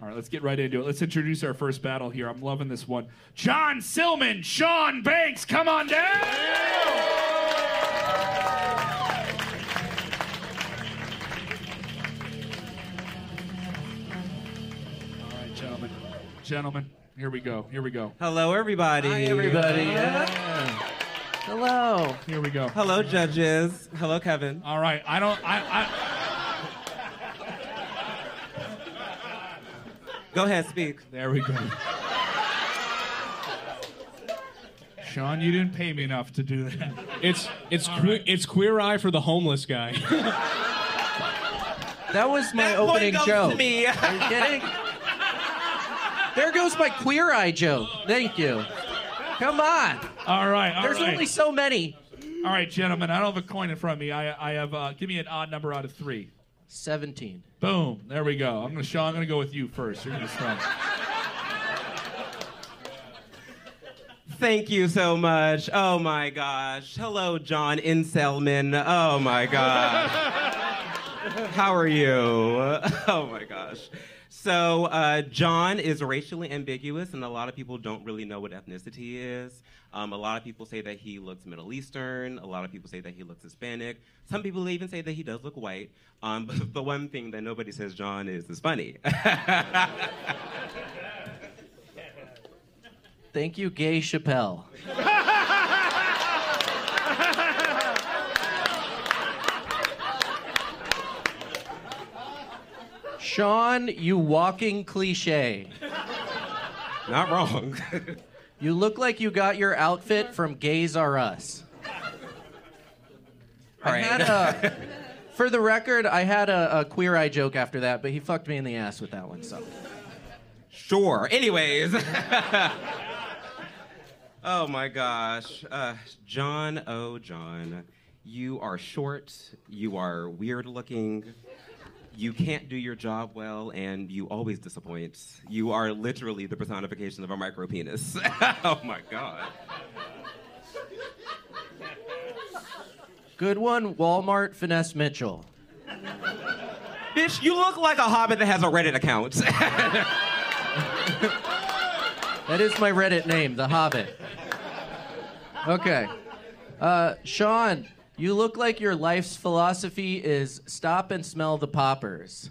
All right, let's get right into it. Let's introduce our first battle here. I'm loving this one. Jon Silman, Shawn Banks, come on down. All right, gentlemen, gentlemen, here we go. Here we go. Hello, everybody. Hi, everybody. Yeah. Hello. Here we go. Hello, judges. Hello, Kevin. All right, I don't. I. I Go ahead, speak. There we go. Shawn, you didn't pay me enough to do that. It's it's que- it's queer eye for the homeless guy. That was my That opening point goes joke. to me. Are you kidding? There goes my queer eye joke. Thank you. Come on. All right, all There's right. only so many. All right, gentlemen, I don't have a coin in front of me. I, I have. Uh, give me an odd number out of three. 17. Boom. There we go. I'm gonna Shawn. I'm gonna go with you first. You're gonna start. Thank you so much. Oh my gosh. Hello, Jon Inselman. Oh my gosh. How are you? Oh my gosh. So, uh, Jon is racially ambiguous, and a lot of people don't really know what ethnicity is. Um, a lot of people say that he looks Middle Eastern. A lot of people say that he looks Hispanic. Some people even say that he does look white. Um, but the one thing that nobody says Jon is is funny. Thank you, Gay Chappelle. Shawn, you walking cliche. Not wrong. You look like you got your outfit from Gays Are Us. All I had a, for the record, I had a, a queer eye joke after that, but he fucked me in the ass with that one. So Sure. Anyways. oh my gosh. Uh, Jon, oh, Jon. You are short, you are weird looking, you can't do your job well, and you always disappoint. You are literally the personification of a micro penis. oh my god. good one, Walmart finesse Mitchell. Bitch, you look like a hobbit that has a Reddit account. That is my Reddit name, The Hobbit. Okay. Uh, Shawn, you look like your life's philosophy is stop and smell the poppers.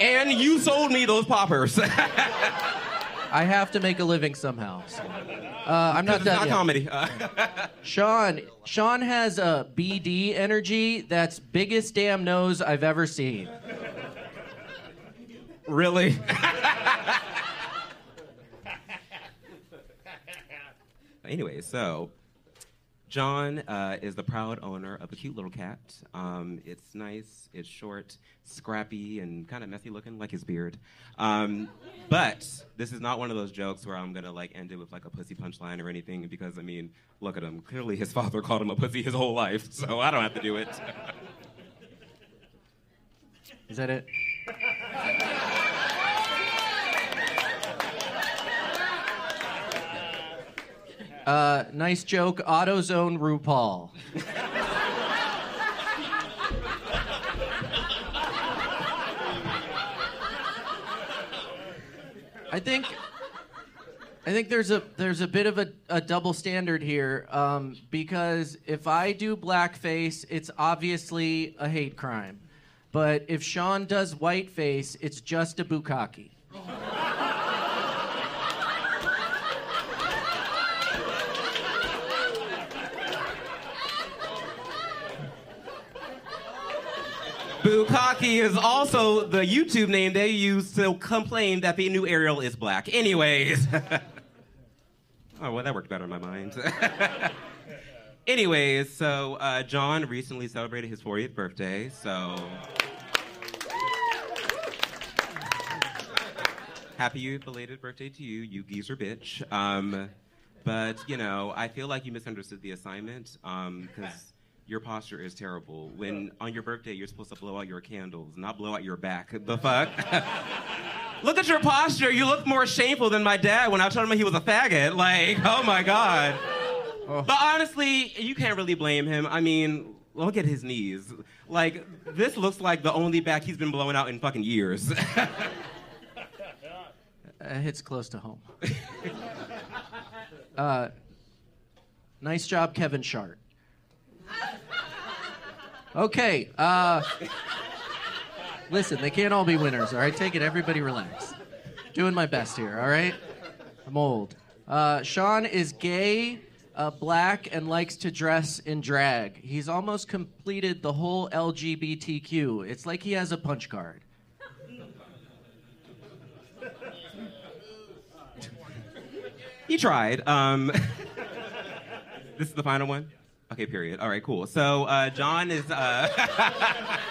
and you sold me those poppers. I have to make a living somehow. so. Uh, I'm not it's not yet. comedy. Shawn, Shawn has a BD energy that's biggest damn nose I've ever seen. really? anyway, so Jon uh, is the proud owner of a cute little cat. Um, it's nice, it's short, scrappy, and kind of messy looking, like his beard. Um, but this is not one of those jokes where I'm gonna like end it with like a pussy punchline or anything, because I mean, look at him. Clearly, his father called him a pussy his whole life, so I don't have to do it. Is that it? Uh, nice joke. AutoZone RuPaul. I think I think there's a there's a bit of a, a double standard here um, because if I do blackface, it's obviously a hate crime, but if Shawn does whiteface, it's just a bukkake. Bukkake is also the YouTube name they use to complain that the new Ariel is black. Anyways. oh, well, that worked better in my mind. Anyways, so uh, Jon recently celebrated his 40th birthday, so. Happy belated birthday to you, you geezer bitch. Um, but, you know, I feel like you misunderstood the assignment because your posture is terrible. When on your birthday, you're supposed to blow out your candles, not blow out your back. The fuck? look at your posture. You look more shameful than my dad when I told him he was a faggot. Like, oh my God. But honestly, you can't really blame him. I mean, look at his knees. Like this looks like the only back he's been blowing out in fucking years. Uh, hits close to home. uh, nice job, Kevin Shart. Okay. Uh, listen, they can't all be winners, all right? Take it, everybody relax. Doing my best here, all right? I'm old. Uh, Shawn is gay, uh, black, and likes to dress in drag. He's almost completed the whole LGBTQ. It's like he has a punch card. he tried. Um, this is the final one. Okay, period. All right, cool. So uh, Jon is. Uh,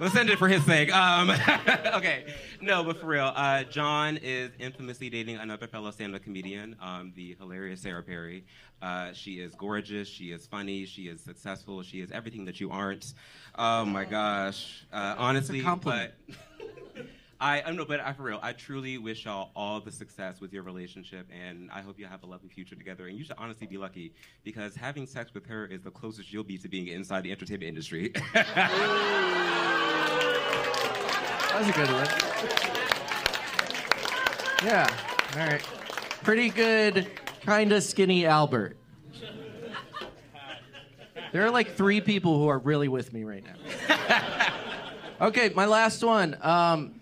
Let's end it for his sake. Um, okay, no, but for real, uh, Jon is infamously dating another fellow stand-up comedian, um, the hilarious Sarah Perry. Uh, she is gorgeous. She is funny. She is successful. She is everything that you aren't. Oh my gosh, uh, honestly, but. I, I know, but I, for real, I truly wish y'all all the success with your relationship, and I hope you have a lovely future together. And you should honestly be lucky because having sex with her is the closest you'll be to being inside the entertainment industry. That was a good one. Yeah. All right. Pretty good, kind of skinny Albert. There are like three people who are really with me right now. Okay, my last one. Um,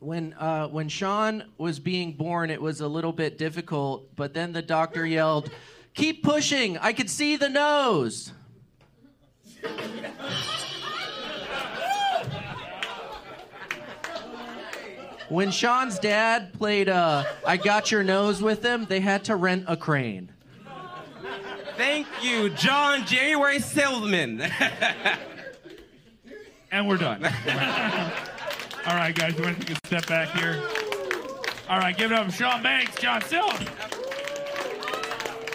when uh, when Shawn was being born, it was a little bit difficult, but then the doctor yelled, "Keep pushing! I could see the nose." When Shawn's dad played uh, I Got Your Nose with him, they had to rent a crane. Thank you, Jon January Silverman. And we're done. All right, guys, you want to take a step back here? All right, give it up for Shawn Banks, Jon Silver.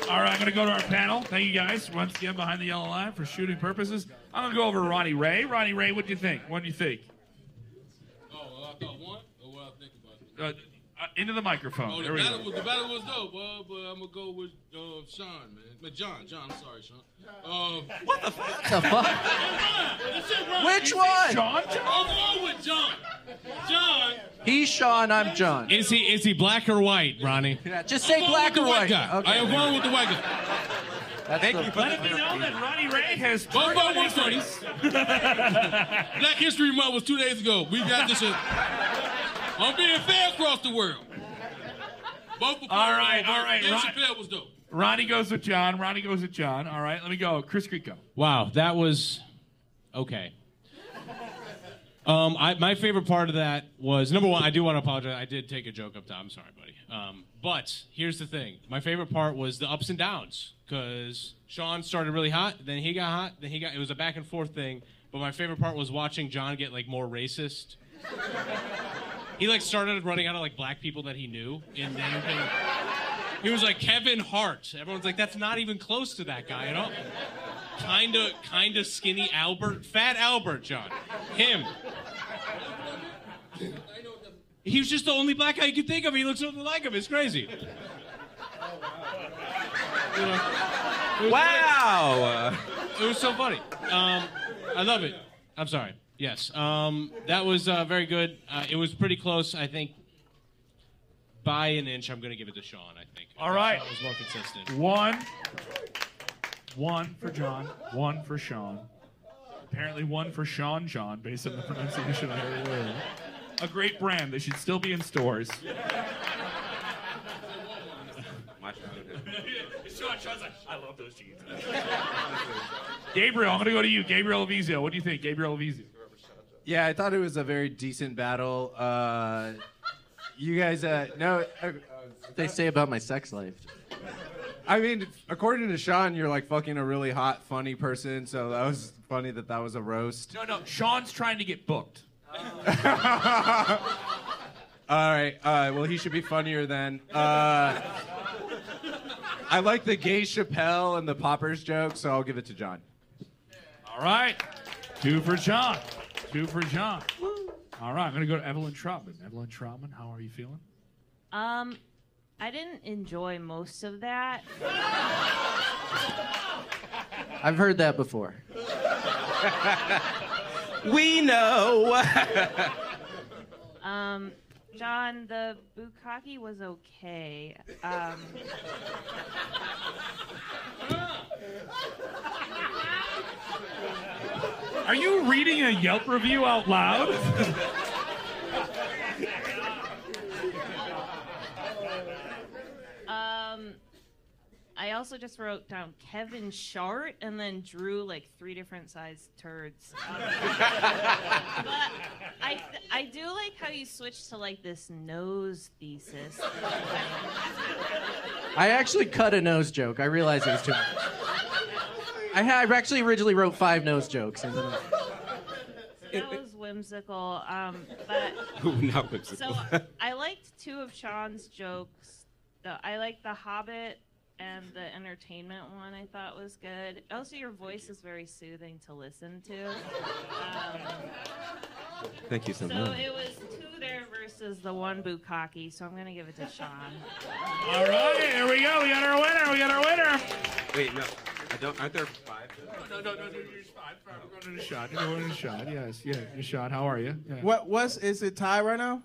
All right, I'm going to go to our panel. Thank you guys once again behind the yellow line for shooting purposes. I'm going to go over to Ronnie Ray. Ronnie Ray, what do you think? What do you think? Oh, well, I thought one, or what I think about it. Uh, into the microphone. Oh, the there we battle, go. was, the battle was dope, uh, but I'm gonna go with uh, Shawn, man. But Jon, Jon, I'm sorry, Shawn. Uh, what the fuck? The fuck? Which one? Shawn? I'm going with Jon. Jon. He's Shawn, I'm Jon. Is he is he black or white, Ronnie? Yeah, just say I'm black or white white. guy. Okay. I am going with the white guy. That's Thank you Let it be known that Ronnie Ray has One turned by on one his thirty. face. Black History Month was two days ago. We got this. In. I'm being fair across the world. Both All right, all right, Dave Ron- Chappelle was dope. Ronnie goes with Jon. Ronnie goes with Jon. All right, let me go. Chris Grieco. Wow, that was okay. Um, I, my favorite part of that was number one. I do want to apologize. I did take a joke up top. I'm sorry, buddy. Um, but here's the thing. My favorite part was the ups and downs because Shawn started really hot, then he got hot, then he got. It was a back and forth thing. But my favorite part was watching Jon get like more racist. He like started running out of like black people that he knew, and then he was like Kevin Hart. Everyone's like, that's not even close to that guy at all. Kinda, kinda skinny Albert, fat Albert, Jon. Him. He was just the only black guy you could think of. He looks something like him. It's crazy. You know, it wow. it was so funny. Um, I love it. I'm sorry. Yes. Um, that was uh, very good. Uh, it was pretty close. I think by an inch. I'm going to give it to Shawn. I think. All right. Shawn was more consistent. One. One for Jon. One for Sean. Apparently, one for Shawn John, based on the pronunciation I heard earlier. A great brand. They should still be in stores. Shawn, Sean's like, I love those jeans. Gabriel, I'm going to go to you. Gabriel Avizio. What do you think, Gabriel Avizio? Yeah, I thought it was a very decent battle. Uh, you guys, uh, no, uh, What they say about my sex life. I mean, according to Shawn, you're like fucking a really hot, funny person. So that was funny that that was a roast. No, no. Shawn's trying to get booked. All right. Uh, well, he should be funnier then. Uh, I like the gay Chappelle and the poppers joke, so I'll give it to Jon. All right. Two for Jon. Two for Jon. All right. I'm going to go to Evelyn Trotman. Evelyn Trotman, how are you feeling? Um, I didn't enjoy most of that. I've heard that before. We know. Um, Jon, the bukkake was okay. Um, Are you reading a Yelp review out loud? um, I also just wrote down Kevin Short and then drew like three different sized turds. Um, but I, I do like how you switched to like this nose thesis. I actually cut a nose joke. I realized it was too much. I, had, I actually originally wrote five nose jokes. And then, That was whimsical. Um, but Ooh, not whimsical. So I liked two of Shawn's jokes. The, I liked the Hobbit and the entertainment one. I thought was good. Also, your voice is very soothing to listen to. Um, Thank you so so much. it was two there versus the one bukkake. So I'm gonna give it to Shawn. All right, here we go. We got our winner. We got our winner. Wait, no. I don't. Aren't there five? No, no, no, no, you're fine. fine. We're going to the shot. You're going to the shot. Yes, yeah, the shot. How are you? Yeah. What what's is it tied right now?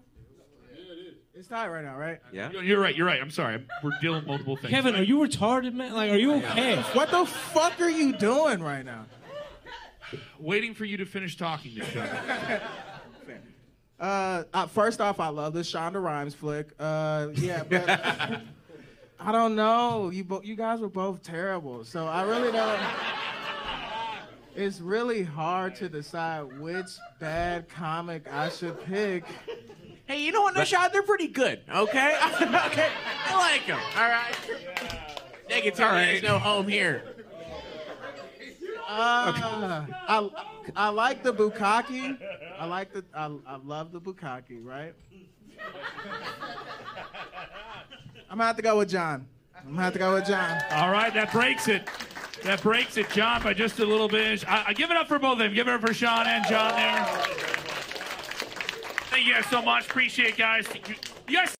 It's tied right now, right? Yeah. You're right. You're right. I'm sorry. We're dealing with multiple things. Kevin, are you retarded, man? Like, are you okay? What the fuck are you doing right now? Waiting for you to finish talking, to Shawn. Uh, uh, first off, I love this Shonda Rhimes flick. Uh, yeah, but I don't know. You bo- you guys were both terrible, so I really don't. It's really hard to decide which bad comic I should pick. Hey, you know what, Nashad? They're pretty good, okay? okay, I like them, all right? Negativity All right. has no home here. Uh, I I like the bukkake. I like the I, I love the bukkake, right? I'm gonna have to go with Jon. I'm gonna have to go with Jon. All right, that breaks it. That breaks it, Jon, by just a little bit. I, I give it up for both of them. Give it up for Shawn and Jon there. You guys so much. Appreciate it, guys. You guys.